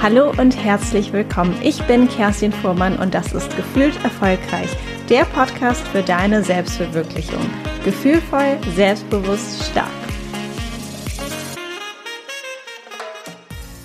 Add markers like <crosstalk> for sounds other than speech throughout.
Hallo und herzlich willkommen. Ich bin Kerstin Fuhrmann und das ist Gefühlt Erfolgreich, der Podcast für deine Selbstverwirklichung. Gefühlvoll, selbstbewusst, stark.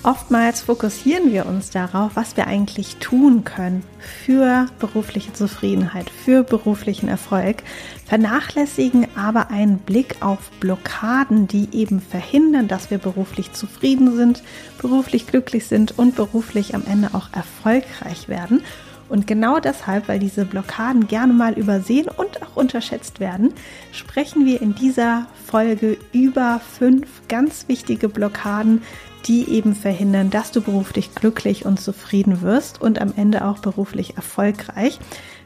Oftmals fokussieren wir uns darauf, was wir eigentlich tun können für berufliche Zufriedenheit, für beruflichen Erfolg, vernachlässigen aber einen Blick auf Blockaden, die eben verhindern, dass wir beruflich zufrieden sind, beruflich glücklich sind und beruflich am Ende auch erfolgreich werden. Und genau deshalb, weil diese Blockaden gerne mal übersehen und auch unterschätzt werden, sprechen wir in dieser Folge über fünf ganz wichtige Blockaden, die eben verhindern, dass du beruflich glücklich und zufrieden wirst und am Ende auch beruflich erfolgreich.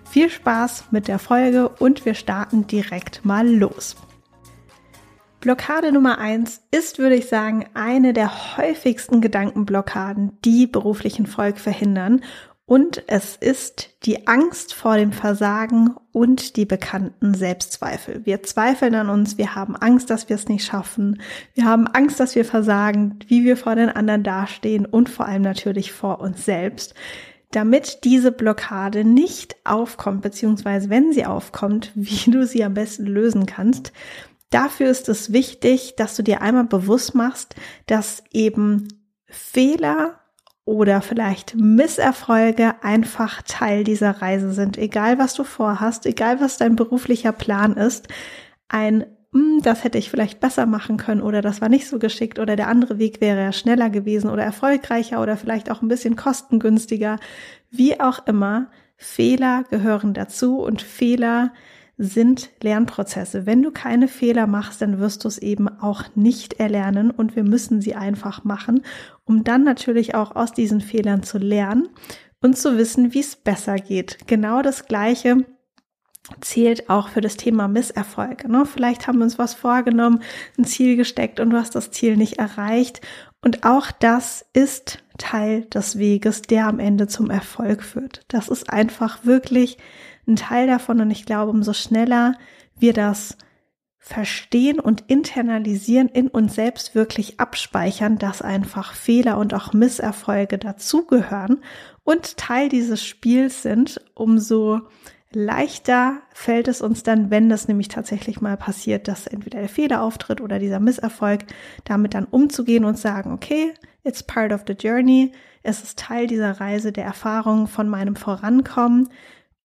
Viel Spaß mit der Folge und wir starten direkt mal los. Blockade Nummer eins ist, würde ich sagen, eine der häufigsten Gedankenblockaden, die beruflichen Erfolg verhindern und es ist die Angst vor dem Versagen und die bekannten Selbstzweifel. Wir zweifeln an uns, wir haben Angst, dass wir es nicht schaffen, wir haben Angst, dass wir versagen, wie wir vor den anderen dastehen und vor allem natürlich vor uns selbst. Damit diese Blockade nicht aufkommt, beziehungsweise wenn sie aufkommt, <laughs> wie du sie am besten lösen kannst, dafür ist es wichtig, dass du dir einmal bewusst machst, dass eben Fehler oder vielleicht Misserfolge einfach Teil dieser Reise sind. Egal was du vorhast, egal was dein beruflicher Plan ist, ein hm, das hätte ich vielleicht besser machen können oder das war nicht so geschickt oder der andere Weg wäre ja schneller gewesen oder erfolgreicher oder vielleicht auch ein bisschen kostengünstiger. Wie auch immer, Fehler gehören dazu und Fehler sind Lernprozesse. Wenn du keine Fehler machst, dann wirst du es eben auch nicht erlernen und wir müssen sie einfach machen, um dann natürlich auch aus diesen Fehlern zu lernen und zu wissen, wie es besser geht. Genau das Gleiche zählt auch für das Thema Misserfolge. Ne? Vielleicht haben wir uns was vorgenommen, ein Ziel gesteckt und du hast das Ziel nicht erreicht. Und auch das ist Teil des Weges, der am Ende zum Erfolg führt. Das ist einfach wirklich ein Teil davon und ich glaube, umso schneller wir das verstehen und internalisieren, in uns selbst wirklich abspeichern, dass einfach Fehler und auch Misserfolge dazugehören und Teil dieses Spiels sind, umso leichter fällt es uns dann, wenn das nämlich tatsächlich mal passiert, dass entweder der Fehler auftritt oder dieser Misserfolg, damit dann umzugehen und sagen, okay, it's part of the journey, es ist Teil dieser Reise der Erfahrung von meinem Vorankommen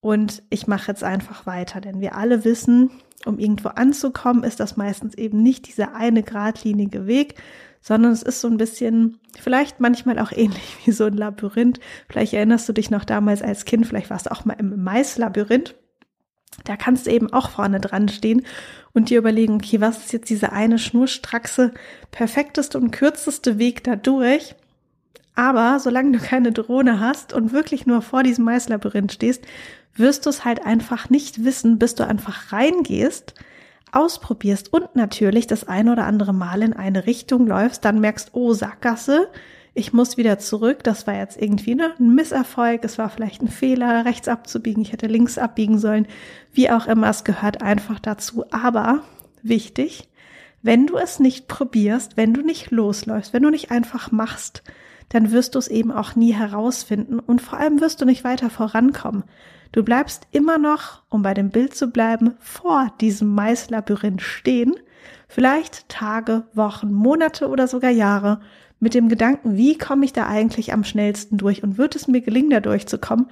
und ich mache jetzt einfach weiter, denn wir alle wissen, um irgendwo anzukommen, ist das meistens eben nicht dieser eine geradlinige Weg, sondern es ist so ein bisschen, vielleicht manchmal auch <laughs> ähnlich wie so ein Labyrinth. Vielleicht erinnerst du dich noch damals als Kind, vielleicht warst du auch mal im Maislabyrinth. Da kannst du eben auch vorne dran stehen und dir überlegen, okay, was ist jetzt diese eine schnurstrackse, perfekteste und kürzeste Weg da durch? Aber solange du keine Drohne hast und wirklich nur vor diesem Maislabyrinth stehst, wirst du es halt einfach nicht wissen, bis du einfach reingehst, ausprobierst und natürlich das ein oder andere Mal in eine Richtung läufst, dann merkst, oh, Sackgasse, ich muss wieder zurück, das war jetzt irgendwie ne, ein Misserfolg, es war vielleicht ein Fehler, rechts abzubiegen, ich hätte links abbiegen sollen, wie auch immer, es gehört einfach dazu. Aber wichtig, wenn du es nicht probierst, wenn du nicht losläufst, wenn du nicht einfach machst, dann wirst du es eben auch nie herausfinden. Und vor allem wirst du nicht weiter vorankommen. Du bleibst immer noch, um bei dem Bild zu bleiben, vor diesem Maislabyrinth stehen, vielleicht Tage, Wochen, Monate oder sogar Jahre, mit dem Gedanken, wie komme ich da eigentlich am schnellsten durch und wird es mir gelingen, da durchzukommen?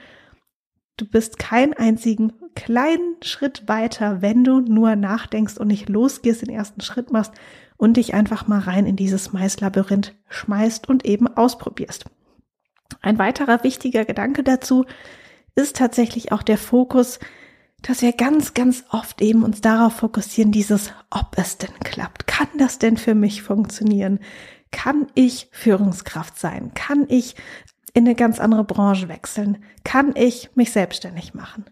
Du bist keinen einzigen kleinen Schritt weiter, wenn du nur nachdenkst und nicht losgehst, den ersten Schritt machst und dich einfach mal rein in dieses Maislabyrinth schmeißt und eben ausprobierst. Ein weiterer wichtiger Gedanke dazu ist tatsächlich auch der Fokus, dass wir ganz, ganz oft eben uns darauf fokussieren, dieses, ob es denn klappt. Kann das denn für mich funktionieren? Kann ich Führungskraft sein? Kann ich in eine ganz andere Branche wechseln? Kann ich mich selbstständig machen?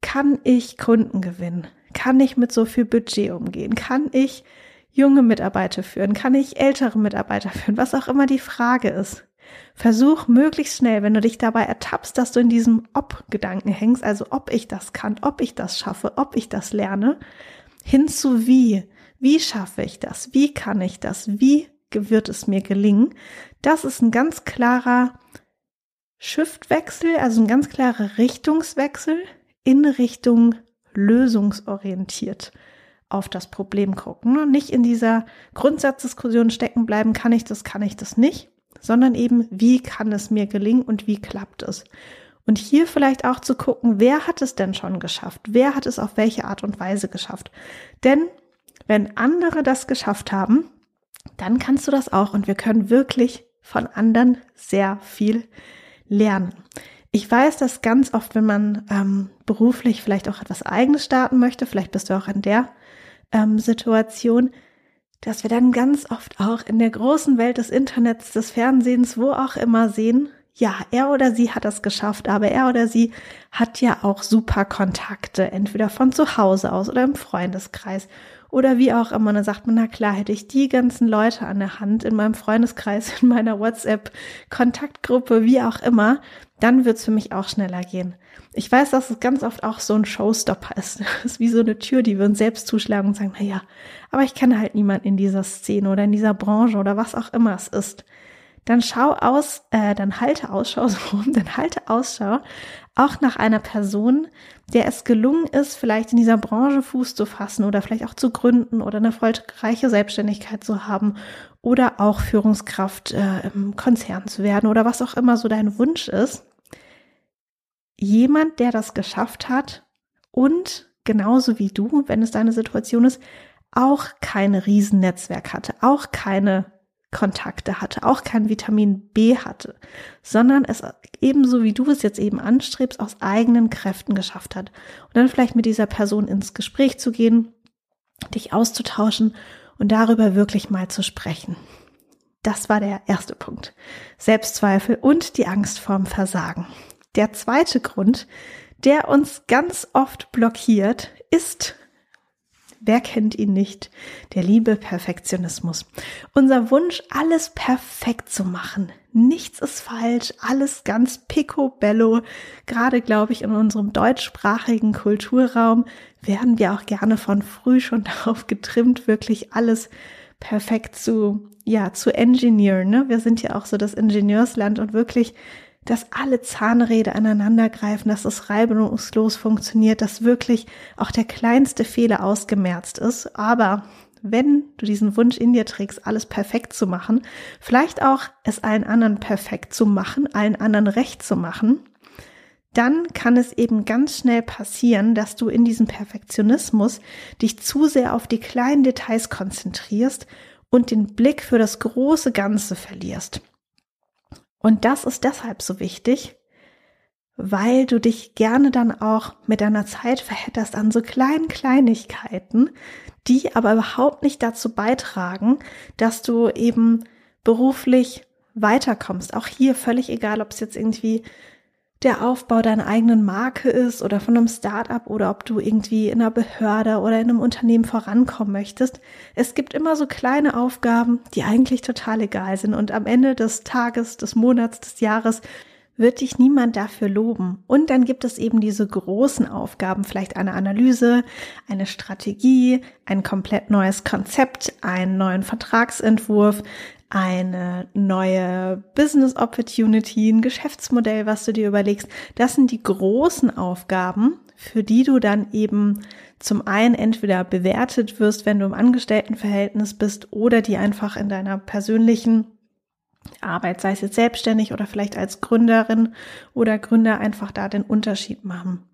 Kann ich Kunden gewinnen? Kann ich mit so viel Budget umgehen? Kann ich junge Mitarbeiter führen? Kann ich ältere Mitarbeiter führen? Was auch immer die Frage ist. Versuch möglichst schnell, wenn du dich dabei ertappst, dass du in diesem Ob-Gedanken hängst, also ob ich das kann, ob ich das schaffe, ob ich das lerne, hin zu wie. Wie schaffe ich das? Wie kann ich das? Wie wird es mir gelingen? Das ist ein ganz klarer Shiftwechsel, also ein ganz klarer Richtungswechsel in Richtung lösungsorientiert auf das Problem gucken und nicht in dieser Grundsatzdiskussion stecken bleiben, kann ich das, kann ich das nicht, sondern eben, wie kann es mir gelingen und wie klappt es. Und hier vielleicht auch zu gucken, wer hat es denn schon geschafft? Wer hat es auf welche Art und Weise geschafft? Denn wenn andere das geschafft haben, dann kannst du das auch und wir können wirklich von anderen sehr viel lernen. Ich weiß, dass ganz oft, wenn man ähm, beruflich vielleicht auch etwas Eigenes starten möchte, vielleicht bist du auch in der ähm, Situation, dass wir dann ganz oft auch in der großen Welt des Internets, des Fernsehens, wo auch immer sehen, ja, er oder sie hat das geschafft, aber er oder sie hat ja auch super Kontakte, entweder von zu Hause aus oder im Freundeskreis oder wie auch immer. Und dann sagt man, na klar, hätte ich die ganzen Leute an der Hand in meinem Freundeskreis, <laughs> in meiner WhatsApp-Kontaktgruppe, wie auch immer, dann wird's für mich auch schneller gehen. Ich weiß, dass es ganz oft auch so ein Showstopper ist. <laughs> Das ist wie so eine Tür, die wir uns selbst zuschlagen und sagen, na ja, aber ich kenne halt niemanden in dieser Szene oder in dieser Branche oder was auch immer es ist dann schau aus, äh, dann halte Ausschau <laughs> so rum, dann halte Ausschau auch nach einer Person, der es gelungen ist, vielleicht in dieser Branche Fuß zu fassen oder vielleicht auch zu gründen oder eine erfolgreiche Selbstständigkeit zu haben oder auch Führungskraft äh, im Konzern zu werden oder was auch immer so dein Wunsch ist. Jemand, der das geschafft hat und genauso wie du, wenn es deine Situation ist, auch kein Riesennetzwerk hatte, auch keine Kontakte hatte, auch kein Vitamin B hatte, sondern es ebenso wie du es jetzt eben anstrebst, aus eigenen Kräften geschafft hat. Und dann vielleicht mit dieser Person ins Gespräch zu gehen, dich auszutauschen und darüber wirklich mal zu sprechen. Das war der erste Punkt. Selbstzweifel und die Angst vorm Versagen. Der zweite Grund, der uns ganz oft blockiert, ist Wer kennt ihn nicht? Der liebe Perfektionismus. Unser Wunsch, alles perfekt zu machen. Nichts ist falsch, alles ganz picobello. Gerade, glaube ich, in unserem deutschsprachigen Kulturraum werden wir auch gerne von früh schon <laughs> darauf getrimmt, wirklich alles perfekt zu, ja, zu engineeren. Ne? Wir sind ja auch so das Ingenieursland und wirklich dass alle Zahnräder aneinander greifen, dass es reibungslos funktioniert, dass wirklich auch der kleinste Fehler ausgemerzt ist. Aber wenn du diesen Wunsch in dir trägst, alles perfekt zu machen, vielleicht auch es allen anderen perfekt zu machen, allen anderen recht zu machen, dann kann es eben ganz schnell passieren, dass du in diesem Perfektionismus dich zu sehr auf die kleinen Details konzentrierst und den Blick für das große Ganze verlierst. Und das ist deshalb so wichtig, weil du dich gerne dann auch mit deiner Zeit verhedderst an so kleinen Kleinigkeiten, die aber überhaupt nicht dazu beitragen, dass du eben beruflich weiterkommst. Auch hier völlig egal, ob es jetzt irgendwie der Aufbau deiner eigenen Marke ist oder von einem Startup oder ob du irgendwie in einer Behörde oder in einem Unternehmen vorankommen möchtest. Es gibt immer so kleine Aufgaben, die eigentlich total egal sind und am Ende des Tages, des Monats, des Jahres wird dich niemand dafür loben. Und dann gibt es eben diese großen Aufgaben, vielleicht eine Analyse, eine Strategie, ein komplett neues Konzept, einen neuen Vertragsentwurf, eine neue Business Opportunity, ein Geschäftsmodell, was du dir überlegst. Das sind die großen Aufgaben, für die du dann eben zum einen entweder bewertet wirst, wenn du im Angestelltenverhältnis bist oder die einfach in deiner persönlichen Arbeit, sei es jetzt selbstständig oder vielleicht als Gründerin oder Gründer einfach da den Unterschied machen.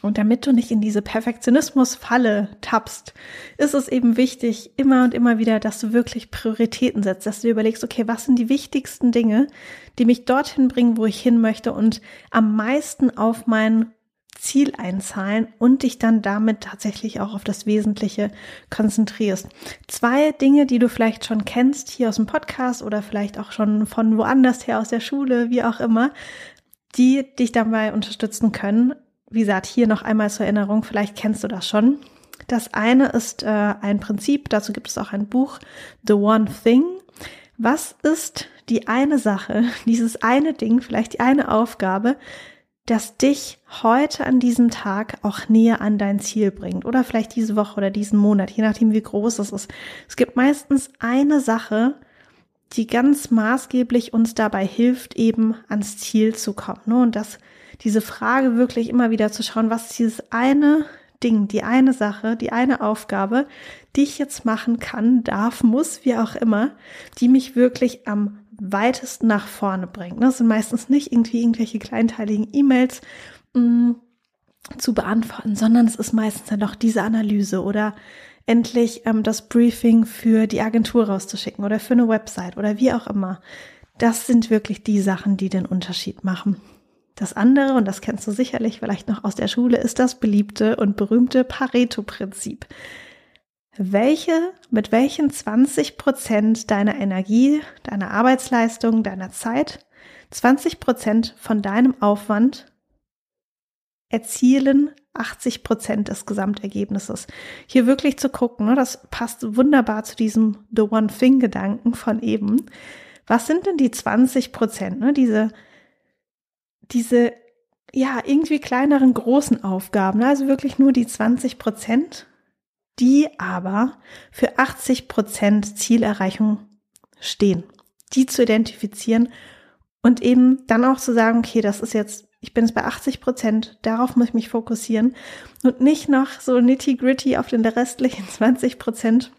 Und damit du nicht in diese Perfektionismus-Falle tappst, ist es eben wichtig, immer und immer wieder, dass du wirklich Prioritäten setzt, dass du dir überlegst, okay, was sind die wichtigsten Dinge, die mich dorthin bringen, wo ich hin möchte und am meisten auf mein Ziel einzahlen und dich dann damit tatsächlich auch auf das Wesentliche konzentrierst. Zwei Dinge, die du vielleicht schon kennst hier aus dem Podcast oder vielleicht auch schon von woanders her aus der Schule, wie auch immer, die dich dabei unterstützen können, wie gesagt, hier noch einmal zur Erinnerung, vielleicht kennst du das schon. Das eine ist äh, ein Prinzip, dazu gibt es auch ein Buch, The One Thing. Was ist die eine Sache, <laughs> dieses eine Ding, vielleicht die eine Aufgabe, das dich heute an diesem Tag auch näher an dein Ziel bringt oder vielleicht diese Woche oder diesen Monat, je nachdem wie groß es ist. Es gibt meistens eine Sache, die ganz maßgeblich uns dabei hilft, eben ans Ziel zu kommen. Ne? Und das, diese Frage wirklich immer wieder zu schauen, was ist dieses eine Ding, die eine Sache, die eine Aufgabe, die ich jetzt machen kann, darf, muss, wie auch immer, die mich wirklich am weitesten nach vorne bringt. Das sind meistens nicht irgendwie irgendwelche kleinteiligen E-Mails mm, zu beantworten, sondern es ist meistens dann doch diese Analyse oder endlich ähm, das Briefing für die Agentur rauszuschicken oder für eine Website oder wie auch immer. Das sind wirklich die Sachen, die den Unterschied machen. Das andere, und das kennst du sicherlich vielleicht noch aus der Schule, ist das beliebte und berühmte Pareto-Prinzip. Welche, mit welchen 20 Prozent deiner Energie, deiner Arbeitsleistung, deiner Zeit, 20 Prozent von deinem Aufwand erzielen 80 Prozent des Gesamtergebnisses. Hier wirklich zu gucken, ne, das passt wunderbar zu diesem The One Thing Gedanken von eben. Was sind denn die 20 Prozent, ne, diese diese ja irgendwie kleineren großen Aufgaben, also wirklich nur die 20 Prozent, die aber für 80 Prozent Zielerreichung stehen, die zu identifizieren und eben dann auch zu sagen, okay, das ist jetzt, ich bin jetzt bei 80 Prozent, darauf muss ich mich fokussieren und nicht noch so nitty gritty auf den restlichen <laughs> 20 Prozent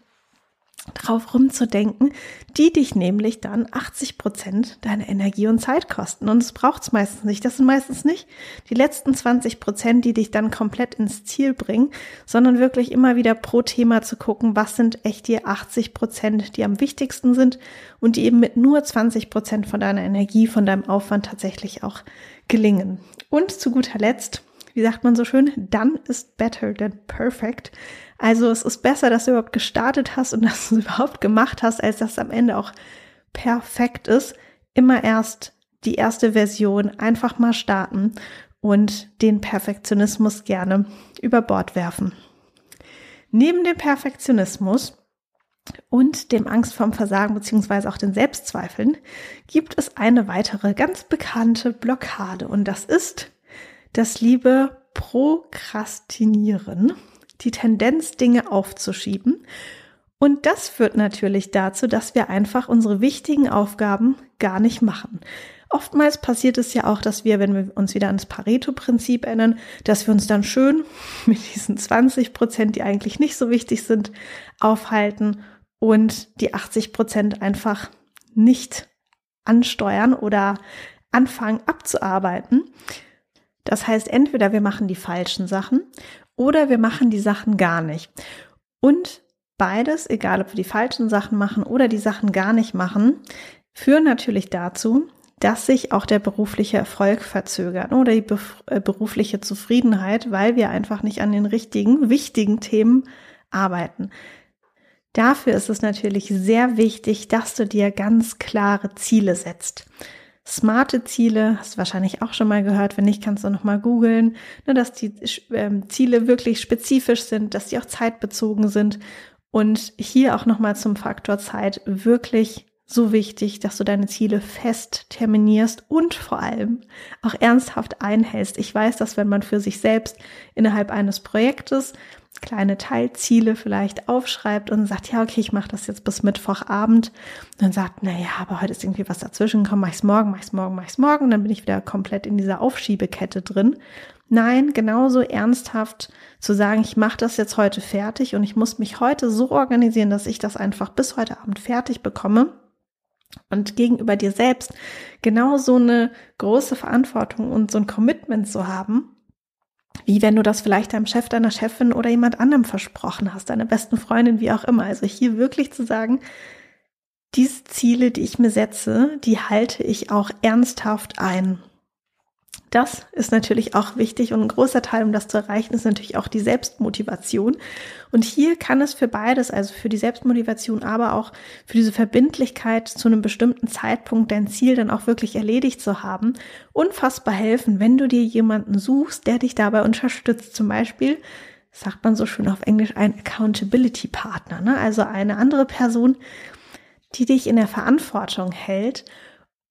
drauf rumzudenken, die dich nämlich dann 80 Prozent deiner Energie und Zeit kosten. Und es braucht es meistens nicht. Das sind meistens nicht die letzten 20 Prozent, die dich dann komplett ins Ziel bringen, sondern wirklich immer wieder pro Thema zu gucken, was sind echt die 80 Prozent, die am wichtigsten sind und die eben mit nur 20 Prozent von deiner Energie, von deinem Aufwand tatsächlich auch gelingen. Und zu guter Letzt, wie sagt man so schön, dann ist better than perfect. Also es ist besser, dass du überhaupt gestartet hast und <laughs> dass du es überhaupt gemacht hast, als dass es am Ende auch perfekt ist. Immer erst die erste Version einfach mal starten und den Perfektionismus gerne über Bord werfen. Neben dem Perfektionismus und dem Angst vorm Versagen beziehungsweise auch den Selbstzweifeln gibt es eine weitere ganz bekannte Blockade und das ist das liebe Prokrastinieren die Tendenz, Dinge aufzuschieben. Und das führt natürlich dazu, dass wir einfach unsere wichtigen Aufgaben gar nicht machen. Oftmals passiert es ja auch, dass wir, wenn wir uns wieder ans Pareto-Prinzip erinnern, dass wir uns dann schön <laughs> mit diesen 20 Prozent, die eigentlich nicht so wichtig sind, aufhalten und die 80 Prozent einfach nicht ansteuern oder anfangen abzuarbeiten. Das heißt, entweder wir machen die falschen Sachen oder wir machen die Sachen gar nicht. Und beides, egal ob wir die falschen Sachen machen oder die Sachen gar nicht machen, führen natürlich dazu, dass sich auch der berufliche Erfolg verzögert oder die äh, berufliche Zufriedenheit, weil wir einfach nicht an den richtigen, wichtigen Themen arbeiten. Dafür ist es natürlich sehr wichtig, dass du dir ganz klare Ziele setzt smarte Ziele, hast du wahrscheinlich auch schon mal gehört, wenn nicht, kannst du noch mal googeln, ne, dass die ähm, Ziele wirklich spezifisch sind, dass die auch zeitbezogen sind. Und hier auch noch mal zum Faktor Zeit. Wirklich so wichtig, dass du deine Ziele fest terminierst und vor allem auch ernsthaft einhältst. Ich weiß, dass wenn man für sich selbst innerhalb eines Projektes kleine Teilziele vielleicht aufschreibt und sagt, ja, okay, ich mache das jetzt bis Mittwochabend. Und dann sagt, na ja, aber heute ist irgendwie was dazwischen, komm, mach ich's morgen, mach ich's morgen, mach ich's morgen. Und dann bin ich wieder komplett in dieser Aufschiebekette drin. Nein, genauso ernsthaft zu sagen, ich mache das jetzt heute fertig und ich muss mich heute so organisieren, dass ich das einfach bis heute Abend fertig bekomme. Und gegenüber dir selbst genau so eine große Verantwortung und so ein Commitment zu haben, wie wenn du das vielleicht deinem Chef, deiner Chefin oder jemand anderem versprochen hast, deiner besten Freundin, wie auch immer. Also hier wirklich zu sagen, diese Ziele, die ich mir setze, die halte ich auch ernsthaft ein. Das ist natürlich auch wichtig und ein großer Teil, um das zu erreichen, ist natürlich auch die Selbstmotivation. Und hier kann es für beides, also für die Selbstmotivation, aber auch für diese Verbindlichkeit zu einem bestimmten Zeitpunkt dein Ziel dann auch wirklich erledigt zu haben, unfassbar helfen, wenn du dir jemanden suchst, der dich dabei unterstützt. Zum Beispiel sagt man so schön auf Englisch ein Accountability Partner, ne? also eine andere Person, die dich in der Verantwortung hält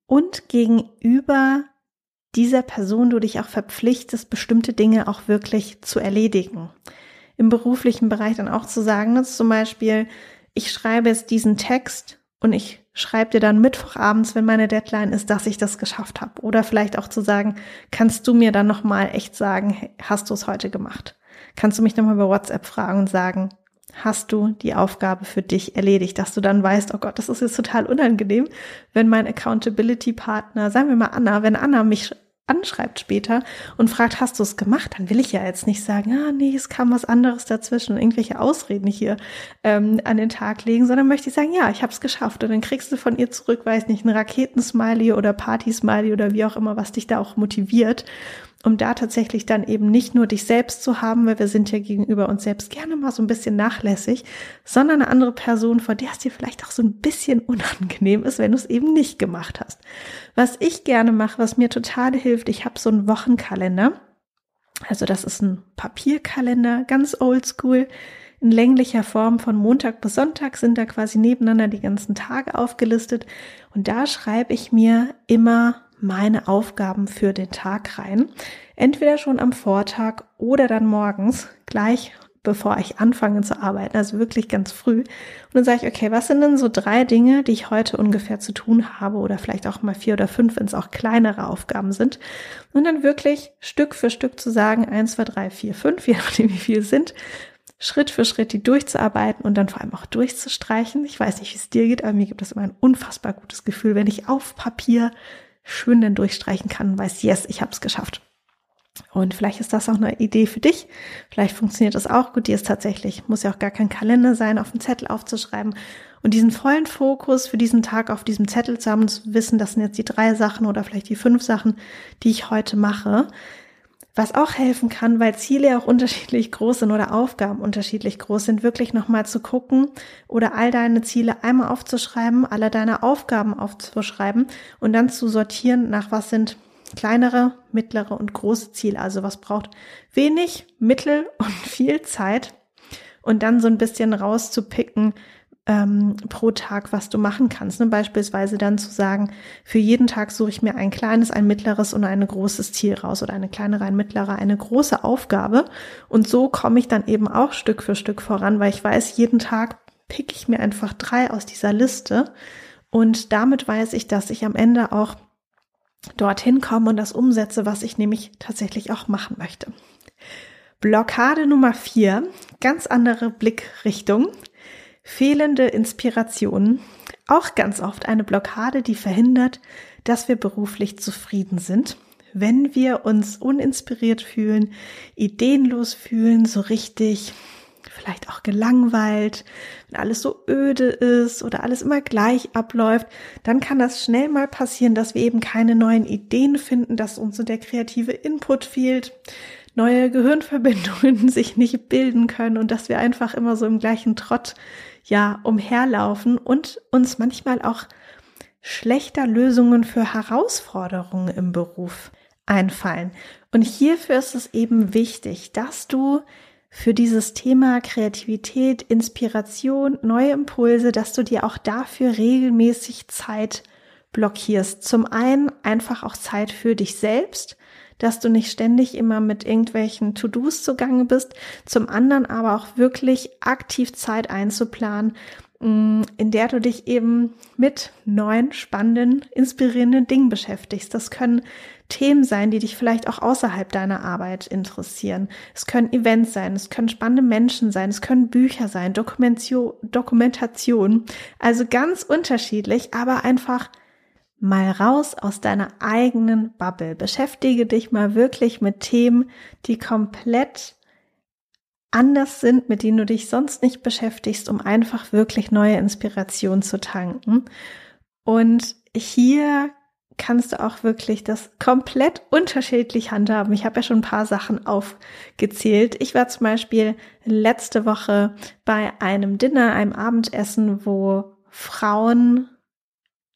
und gegenüber dieser Person du dich auch verpflichtest, bestimmte Dinge auch wirklich zu erledigen. Im beruflichen Bereich dann auch zu sagen, dass zum Beispiel, ich schreibe jetzt diesen Text und ich schreib dir dann Mittwochabends, wenn meine Deadline ist, dass ich das geschafft habe. Oder vielleicht auch zu sagen, kannst du mir dann nochmal echt sagen, hast du es heute gemacht? Kannst du mich nochmal über WhatsApp fragen und sagen, hast du die Aufgabe für dich erledigt, dass du dann weißt, oh Gott, das ist jetzt total unangenehm, wenn mein Accountability-Partner, sagen wir mal Anna, wenn Anna mich anschreibt später und fragt, hast du es gemacht, dann will ich ja jetzt nicht sagen, ah nee, es kam was anderes dazwischen und irgendwelche Ausreden hier ähm, an den Tag legen, sondern möchte ich sagen, ja, ich habe es geschafft. Und dann kriegst du von ihr zurück, weiß nicht, ein Raketensmiley oder Partysmiley oder wie auch immer, was dich da auch motiviert um da tatsächlich dann eben nicht nur dich selbst zu haben, weil wir sind ja gegenüber uns selbst gerne mal so ein bisschen nachlässig, sondern eine andere Person, vor der es dir vielleicht auch so ein bisschen unangenehm ist, wenn du es eben nicht gemacht hast. Was ich gerne mache, was mir total hilft, ich habe so einen Wochenkalender. Also das ist ein Papierkalender, ganz oldschool, in länglicher Form von Montag bis Sonntag sind da quasi nebeneinander die ganzen Tage aufgelistet. Und da schreibe ich mir immer meine Aufgaben für den Tag rein. Entweder schon am Vortag oder dann morgens, gleich bevor ich anfange zu arbeiten, also wirklich ganz früh. Und dann sage ich, okay, was sind denn so drei Dinge, die ich heute ungefähr zu tun habe oder vielleicht auch mal vier oder fünf, wenn es auch kleinere Aufgaben sind. Und dann wirklich Stück für Stück zu sagen, eins, zwei, drei, vier, fünf, <laughs> je nachdem wie viel sind, Schritt für Schritt die durchzuarbeiten und dann vor allem auch durchzustreichen. Ich weiß nicht, wie es dir geht, aber mir gibt es immer ein unfassbar gutes Gefühl, wenn ich auf Papier schön dann durchstreichen kann und weiß, yes, ich habe es geschafft. Und vielleicht ist das auch eine Idee für dich. Vielleicht funktioniert das auch gut. Die ist tatsächlich, muss ja auch gar kein Kalender sein, auf dem Zettel aufzuschreiben und diesen vollen Fokus für diesen Tag auf diesem Zettel zu haben zu wissen, das sind jetzt die drei Sachen oder vielleicht die fünf Sachen, die ich heute mache. Was auch helfen kann, weil Ziele auch unterschiedlich groß sind oder Aufgaben unterschiedlich groß sind, wirklich nochmal zu gucken oder all deine Ziele einmal aufzuschreiben, alle deine Aufgaben aufzuschreiben und dann zu sortieren nach was sind kleinere, mittlere und große Ziele. Also was braucht wenig, mittel und <laughs> viel Zeit und dann so ein bisschen rauszupicken, ähm, pro Tag, was du machen kannst. Ne? Beispielsweise dann zu sagen, für jeden Tag suche ich mir ein kleines, ein mittleres und ein großes Ziel raus oder eine kleinere, ein mittlerer, eine große Aufgabe. Und so komme ich dann eben auch Stück für Stück voran, weil ich weiß, jeden Tag pick ich mir einfach drei aus dieser Liste und damit weiß ich, dass ich am Ende auch dorthin komme und das umsetze, was ich nämlich tatsächlich auch machen möchte. Blockade Nummer vier, ganz andere Blickrichtung. Fehlende Inspiration, auch ganz oft eine Blockade, die verhindert, dass wir beruflich zufrieden sind. Wenn wir uns uninspiriert fühlen, ideenlos fühlen, so richtig, vielleicht auch gelangweilt, wenn alles so öde ist oder alles immer gleich abläuft, dann kann das schnell mal passieren, dass wir eben keine neuen Ideen finden, dass uns so der kreative Input fehlt, neue Gehirnverbindungen <laughs> sich nicht bilden können und dass wir einfach immer so im gleichen Trott ja umherlaufen und uns manchmal auch schlechter Lösungen für Herausforderungen im Beruf einfallen. Und hierfür ist es eben wichtig, dass du für dieses Thema Kreativität, Inspiration, neue Impulse, dass du dir auch dafür regelmäßig Zeit blockierst. Zum einen einfach auch Zeit für dich selbst, dass du nicht ständig immer mit irgendwelchen To-Dos zugange bist. Zum anderen aber auch wirklich aktiv Zeit einzuplanen, mm, in der du dich eben mit neuen, spannenden, inspirierenden Dingen beschäftigst. Das können Themen sein, die dich vielleicht auch außerhalb deiner Arbeit interessieren. Es können Events sein, es können spannende Menschen sein, es können Bücher sein, Dokumentation. Also ganz unterschiedlich, aber einfach mal raus aus deiner eigenen Bubble. Beschäftige dich mal wirklich mit Themen, die komplett anders sind, mit denen du dich sonst nicht beschäftigst, um einfach wirklich neue Inspiration zu tanken. Und hier kannst du auch wirklich das komplett unterschiedlich handhaben. Ich habe ja schon ein paar Sachen aufgezählt. Ich war zum Beispiel letzte Woche bei einem Dinner, einem Abendessen, wo Frauen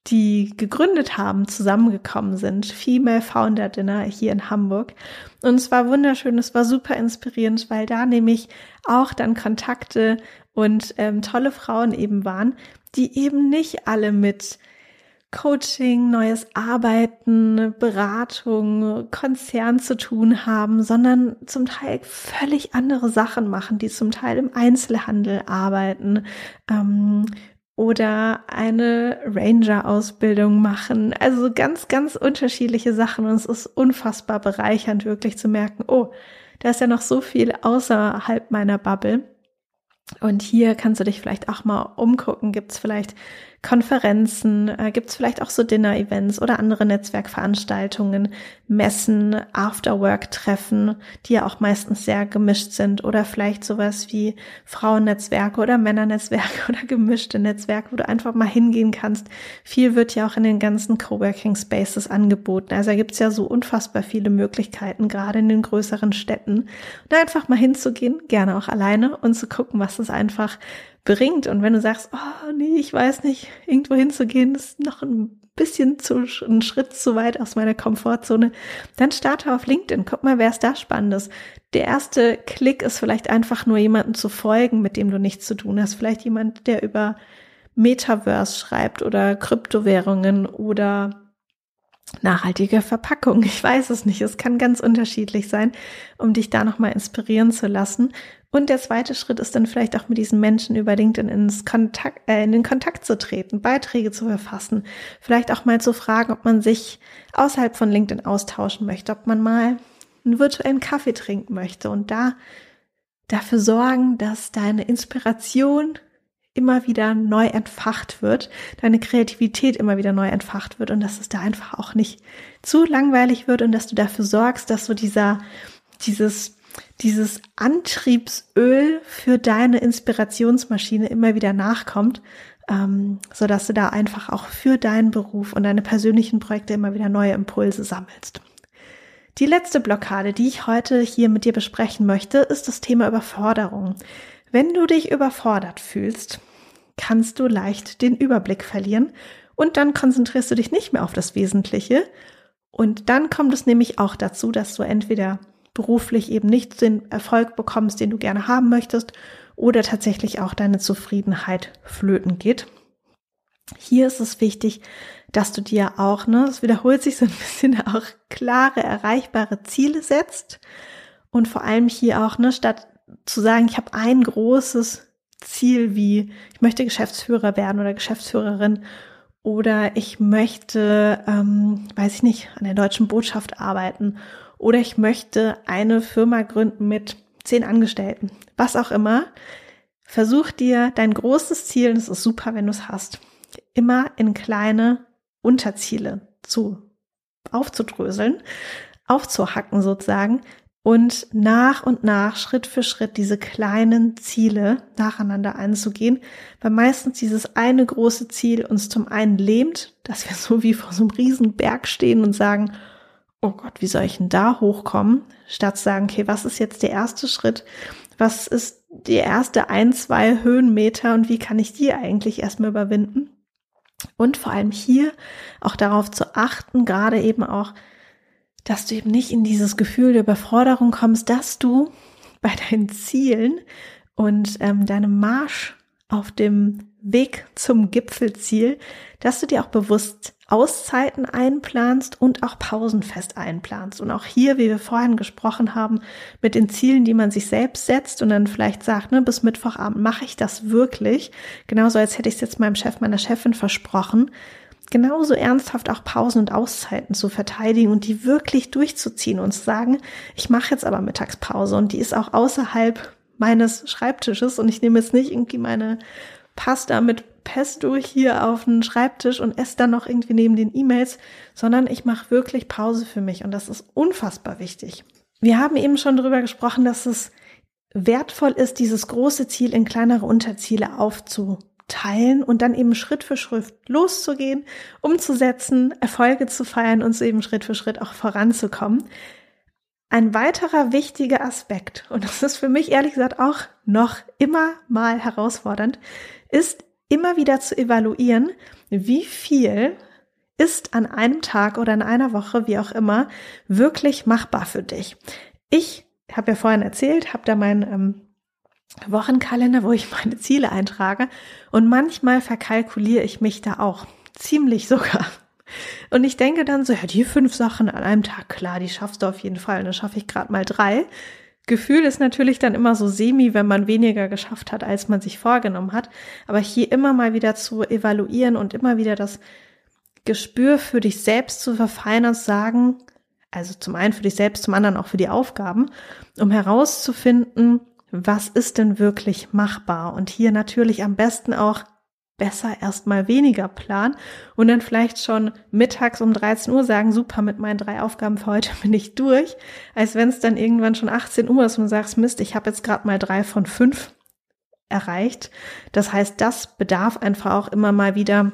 die gegründet haben, zusammengekommen sind. Female Founder Dinner hier in Hamburg. Und es war wunderschön, es war super inspirierend, weil da nämlich auch dann Kontakte und ähm, tolle Frauen eben waren, die eben nicht alle mit Coaching, neues Arbeiten, Beratung, Konzern zu tun haben, sondern zum Teil völlig andere Sachen machen, die zum Teil im Einzelhandel arbeiten, ähm, oder eine Ranger-Ausbildung machen. Also ganz, ganz unterschiedliche Sachen. Und es ist unfassbar bereichernd, wirklich zu merken, oh, da ist ja noch so viel außerhalb meiner Bubble. Und hier kannst du dich vielleicht auch mal umgucken. Gibt es vielleicht Konferenzen, äh, gibt es vielleicht auch so Dinner-Events oder andere Netzwerkveranstaltungen, Messen, After-Work-Treffen, die ja auch meistens sehr gemischt sind oder vielleicht sowas wie Frauennetzwerke oder Männernetzwerke <laughs> oder gemischte Netzwerke, wo du einfach mal hingehen kannst. Viel wird ja auch in den ganzen Coworking Spaces angeboten. Also da gibt es ja so unfassbar viele Möglichkeiten, gerade in den größeren Städten. Da einfach mal hinzugehen, gerne auch alleine und zu gucken, was es einfach bringt. Und wenn du sagst, oh nee, ich weiß nicht, irgendwo hinzugehen, ist noch ein bisschen zu, ein Schritt zu weit aus meiner Komfortzone, dann starte auf LinkedIn. Guck mal, wer ist da Spannendes. Der erste Klick ist vielleicht einfach nur jemanden zu folgen, mit dem du nichts zu tun hast. Vielleicht jemand, der über Metaverse schreibt oder Kryptowährungen oder nachhaltige Verpackung. Ich weiß es nicht. Es kann ganz unterschiedlich sein, um dich da nochmal inspirieren zu lassen. Und der zweite Schritt ist dann vielleicht auch mit diesen Menschen über LinkedIn ins Kontakt, äh, in den Kontakt zu treten, Beiträge zu verfassen, vielleicht auch mal zu fragen, ob man sich außerhalb von LinkedIn austauschen möchte, ob man mal einen virtuellen Kaffee trinken möchte und da dafür sorgen, dass deine Inspiration immer wieder neu entfacht wird, deine Kreativität immer wieder neu entfacht wird und dass es da einfach auch nicht zu langweilig wird und dass du dafür sorgst, dass so dieser, dieses, dieses Antriebsöl für deine Inspirationsmaschine immer wieder nachkommt, ähm, so dass du da einfach auch für deinen Beruf und deine persönlichen Projekte immer wieder neue Impulse sammelst. Die letzte Blockade, die ich heute hier mit dir besprechen möchte, ist das Thema Überforderung. Wenn du dich überfordert fühlst, kannst du leicht den Überblick verlieren und dann konzentrierst du dich nicht mehr auf das Wesentliche. Und dann kommt es nämlich auch dazu, dass du entweder beruflich eben nicht den Erfolg bekommst, den du gerne haben möchtest, oder tatsächlich auch deine Zufriedenheit flöten geht. Hier ist es wichtig, dass du dir auch, ne, es wiederholt sich so ein <laughs> bisschen, auch klare, erreichbare Ziele setzt und vor allem hier auch, ne, statt zu sagen, ich habe ein großes Ziel wie, ich möchte Geschäftsführer werden oder Geschäftsführerin oder ich möchte, ähm, weiß ich nicht, an der deutschen Botschaft arbeiten oder ich möchte eine Firma gründen mit zehn Angestellten, was auch immer. Versuch dir dein großes Ziel, und es ist super, wenn du es hast, immer in kleine Unterziele zu aufzudröseln, aufzuhacken sozusagen, und nach und nach, Schritt für Schritt, diese kleinen Ziele nacheinander anzugehen, weil meistens dieses eine große Ziel uns zum einen lähmt, dass wir so wie vor so einem riesen Berg stehen und sagen, oh Gott, wie soll ich denn da hochkommen? Statt zu sagen, okay, was ist jetzt der erste Schritt? Was ist die erste ein, zwei Höhenmeter und wie kann ich die eigentlich erstmal überwinden? Und vor allem hier auch darauf zu achten, gerade eben auch dass du eben nicht in dieses Gefühl der Überforderung kommst, dass du bei deinen Zielen und ähm, deinem Marsch auf dem Weg zum Gipfelziel, dass du dir auch bewusst Auszeiten einplanst und auch Pausen fest einplanst. Und auch hier, wie wir vorhin gesprochen haben, mit den Zielen, die man sich selbst setzt und dann vielleicht sagt, ne, bis Mittwochabend mache ich das wirklich. Genauso als hätte ich es jetzt meinem Chef, meiner Chefin versprochen genauso ernsthaft auch Pausen und Auszeiten zu verteidigen und die wirklich durchzuziehen und zu sagen, ich mache jetzt aber Mittagspause und die ist auch außerhalb meines Schreibtisches und ich nehme jetzt nicht irgendwie meine Pasta mit Pesto hier auf den Schreibtisch und esse dann noch irgendwie neben den E-Mails, sondern ich mache wirklich Pause für mich und das ist unfassbar wichtig. Wir haben eben schon darüber gesprochen, dass es wertvoll ist, dieses große Ziel in kleinere Unterziele aufzu teilen und dann eben Schritt für Schritt loszugehen, umzusetzen, Erfolge zu feiern und so eben Schritt für Schritt auch voranzukommen. Ein weiterer wichtiger Aspekt, und das ist für mich ehrlich gesagt auch noch immer mal herausfordernd, ist immer wieder zu evaluieren, wie viel ist an einem Tag oder in einer Woche, wie auch immer, wirklich machbar für dich. Ich habe ja vorhin erzählt, habe da mein ähm, Wochenkalender, wo ich <laughs> meine Ziele eintrage. Und manchmal verkalkuliere ich mich da auch. Ziemlich sogar. Und ich denke dann so, ja, die fünf Sachen an einem Tag, klar, die schaffst du auf jeden Fall. Und dann schaffe ich gerade mal drei. Gefühl ist natürlich dann immer so semi, wenn man weniger geschafft hat, als man sich vorgenommen hat. Aber hier immer mal wieder zu evaluieren und immer wieder das Gespür für dich selbst zu verfeinern, sagen, also zum einen für dich selbst, zum anderen auch für die Aufgaben, um herauszufinden, was ist denn wirklich machbar? Und hier natürlich am besten auch besser erstmal weniger planen und dann vielleicht schon mittags um 13 Uhr sagen, super, mit meinen drei Aufgaben für heute <laughs> bin ich durch, als wenn es dann irgendwann schon 18 Uhr ist und du sagst, Mist, ich habe jetzt gerade mal drei von fünf erreicht. Das heißt, das bedarf einfach auch immer mal wieder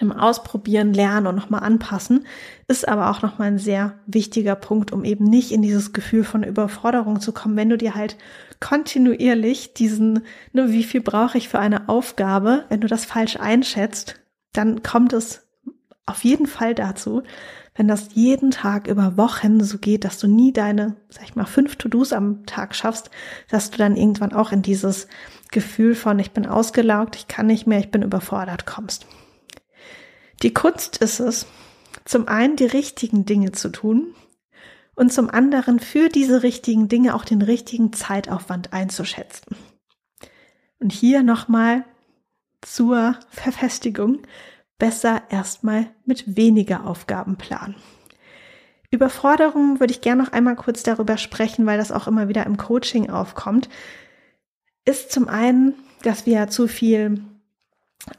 im Ausprobieren, Lernen und nochmal anpassen, ist aber auch nochmal ein sehr wichtiger Punkt, um eben nicht in dieses Gefühl von Überforderung zu kommen, wenn du dir halt kontinuierlich diesen, ne, wie viel brauche ich für eine Aufgabe, wenn du das falsch einschätzt, dann kommt es auf jeden Fall dazu, wenn das jeden Tag über Wochen so geht, dass du nie deine, sag ich mal, fünf To-Dos am Tag schaffst, dass du dann irgendwann auch in dieses Gefühl von ich bin ausgelaugt, ich kann nicht mehr, ich bin überfordert kommst. Die Kunst ist es, zum einen die richtigen Dinge zu tun und zum anderen für diese richtigen Dinge auch den richtigen Zeitaufwand einzuschätzen. Und hier nochmal zur Verfestigung besser erstmal mit weniger Aufgaben planen. Überforderung würde ich gerne noch einmal kurz darüber sprechen, weil das auch immer wieder im Coaching aufkommt. Ist zum einen, dass wir zu viel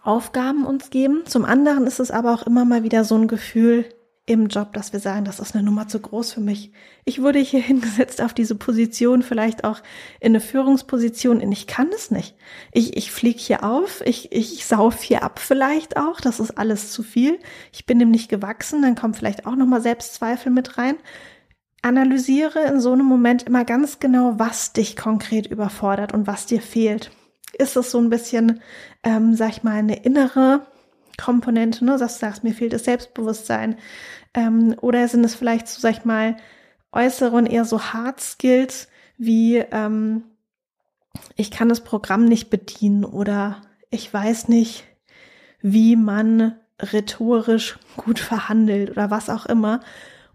Aufgaben uns geben. Zum anderen ist es aber auch immer mal wieder so ein Gefühl, im Job, dass wir sagen, das ist eine Nummer zu groß für mich. Ich wurde hier <laughs> hingesetzt auf diese Position, vielleicht auch in eine Führungsposition, und ich kann es nicht. Ich, ich fliege hier auf, ich, ich sauf hier ab vielleicht auch, das ist alles zu viel. Ich bin dem nicht gewachsen, dann kommt vielleicht auch nochmal Selbstzweifel mit rein. Analysiere in so einem Moment immer ganz genau, was dich konkret überfordert und was dir fehlt. Ist es so ein bisschen, ähm, sag ich mal, eine innere Komponente, ne, dass du sagst, mir fehlt das Selbstbewusstsein, ähm, oder sind es vielleicht so, sag ich mal, äußere und eher so Hard Skills wie ähm, ich kann das Programm nicht bedienen oder ich weiß nicht, wie man rhetorisch gut verhandelt oder was auch immer.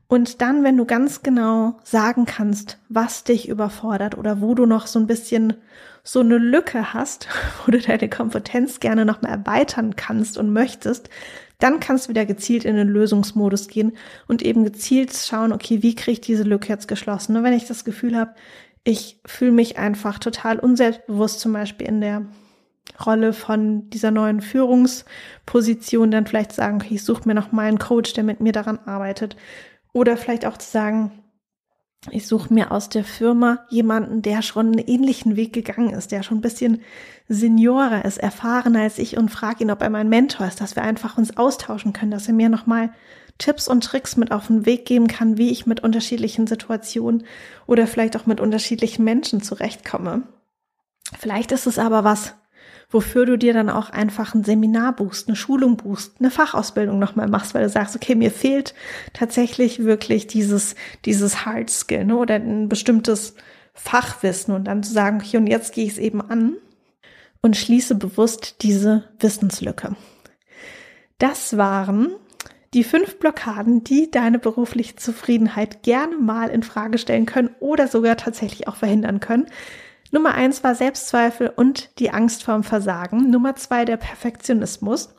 Und dann, wenn du ganz genau sagen kannst, was dich überfordert oder wo du noch so ein bisschen so eine Lücke hast, <laughs> wo du deine Kompetenz gerne noch mal erweitern kannst und möchtest, dann kannst du wieder gezielt in den Lösungsmodus gehen und eben gezielt schauen, okay, wie kriege ich diese Lücke jetzt geschlossen? Und wenn ich das Gefühl habe, ich fühle mich einfach total unselbstbewusst, zum Beispiel in der Rolle von dieser neuen Führungsposition, dann vielleicht sagen, okay, ich suche mir noch mal einen Coach, der mit mir daran arbeitet. Oder vielleicht auch zu sagen, ich suche mir aus der Firma jemanden, der schon einen ähnlichen Weg gegangen ist, der schon ein bisschen seniorer ist, erfahrener als ich und frage ihn, ob er mein Mentor ist, dass wir einfach uns austauschen können, dass er mir nochmal Tipps und Tricks mit auf den Weg geben kann, wie ich mit unterschiedlichen Situationen oder vielleicht auch mit unterschiedlichen Menschen zurechtkomme. Vielleicht ist es aber was, wofür du dir dann auch einfach ein Seminar buchst, eine Schulung buchst, eine Fachausbildung nochmal machst, weil du sagst, okay, mir fehlt tatsächlich wirklich dieses, dieses Hard Skill ne, oder ein bestimmtes Fachwissen und dann zu sagen, okay, und jetzt gehe ich es eben an und schließe bewusst diese Wissenslücke. Das waren die fünf Blockaden, die deine berufliche Zufriedenheit gerne mal in Frage stellen können oder sogar tatsächlich auch verhindern können. Nummer eins war Selbstzweifel und die Angst vorm Versagen. Nummer zwei der Perfektionismus.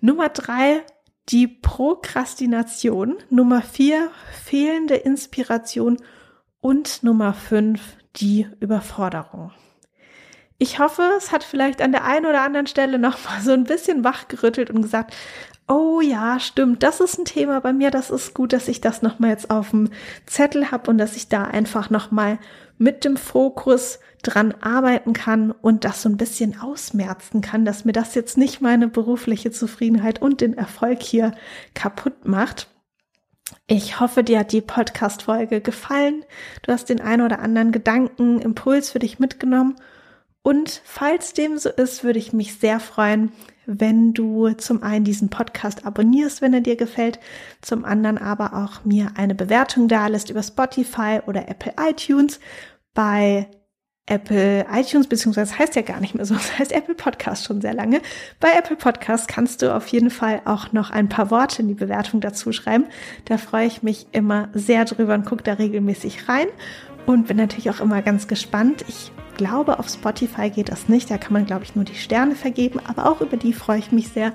Nummer drei die Prokrastination. Nummer vier fehlende Inspiration und Nummer fünf die Überforderung. Ich hoffe, es hat vielleicht an der einen oder anderen Stelle noch mal so ein bisschen wachgerüttelt und gesagt, oh ja, stimmt, das ist ein Thema bei mir, das ist gut, dass ich das noch mal jetzt auf dem Zettel habe und dass ich da einfach noch mal mit dem Fokus dran arbeiten kann und das so ein bisschen ausmerzen kann, dass mir das jetzt nicht meine berufliche Zufriedenheit und den Erfolg hier kaputt macht. Ich hoffe, dir hat die Podcast-Folge gefallen. Du hast den einen oder anderen Gedanken, Impuls für dich mitgenommen. Und falls dem so ist, würde ich mich sehr freuen, wenn du zum einen diesen Podcast abonnierst, wenn er dir gefällt, zum anderen aber auch mir eine Bewertung da lässt über Spotify oder Apple iTunes. Bei Apple iTunes, beziehungsweise heißt ja gar nicht mehr so, <laughs> das heißt Apple Podcast schon sehr lange. Bei Apple Podcast kannst du auf jeden Fall auch noch ein paar Worte in die Bewertung dazu schreiben. Da freue ich mich immer sehr drüber und gucke da regelmäßig rein. Und bin natürlich auch immer ganz gespannt. Ich glaube, auf Spotify geht das nicht. Da kann man, glaube ich, nur die Sterne vergeben. Aber auch über die freue ich mich sehr.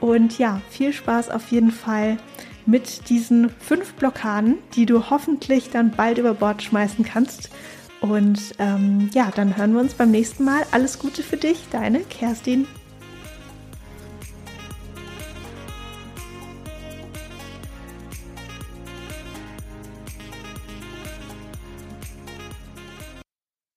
Und ja, viel Spaß auf jeden Fall mit diesen fünf Blockaden, die du hoffentlich dann bald über Bord schmeißen kannst. Und ähm, ja, dann hören wir uns beim nächsten Mal. Alles Gute für dich, deine Kerstin.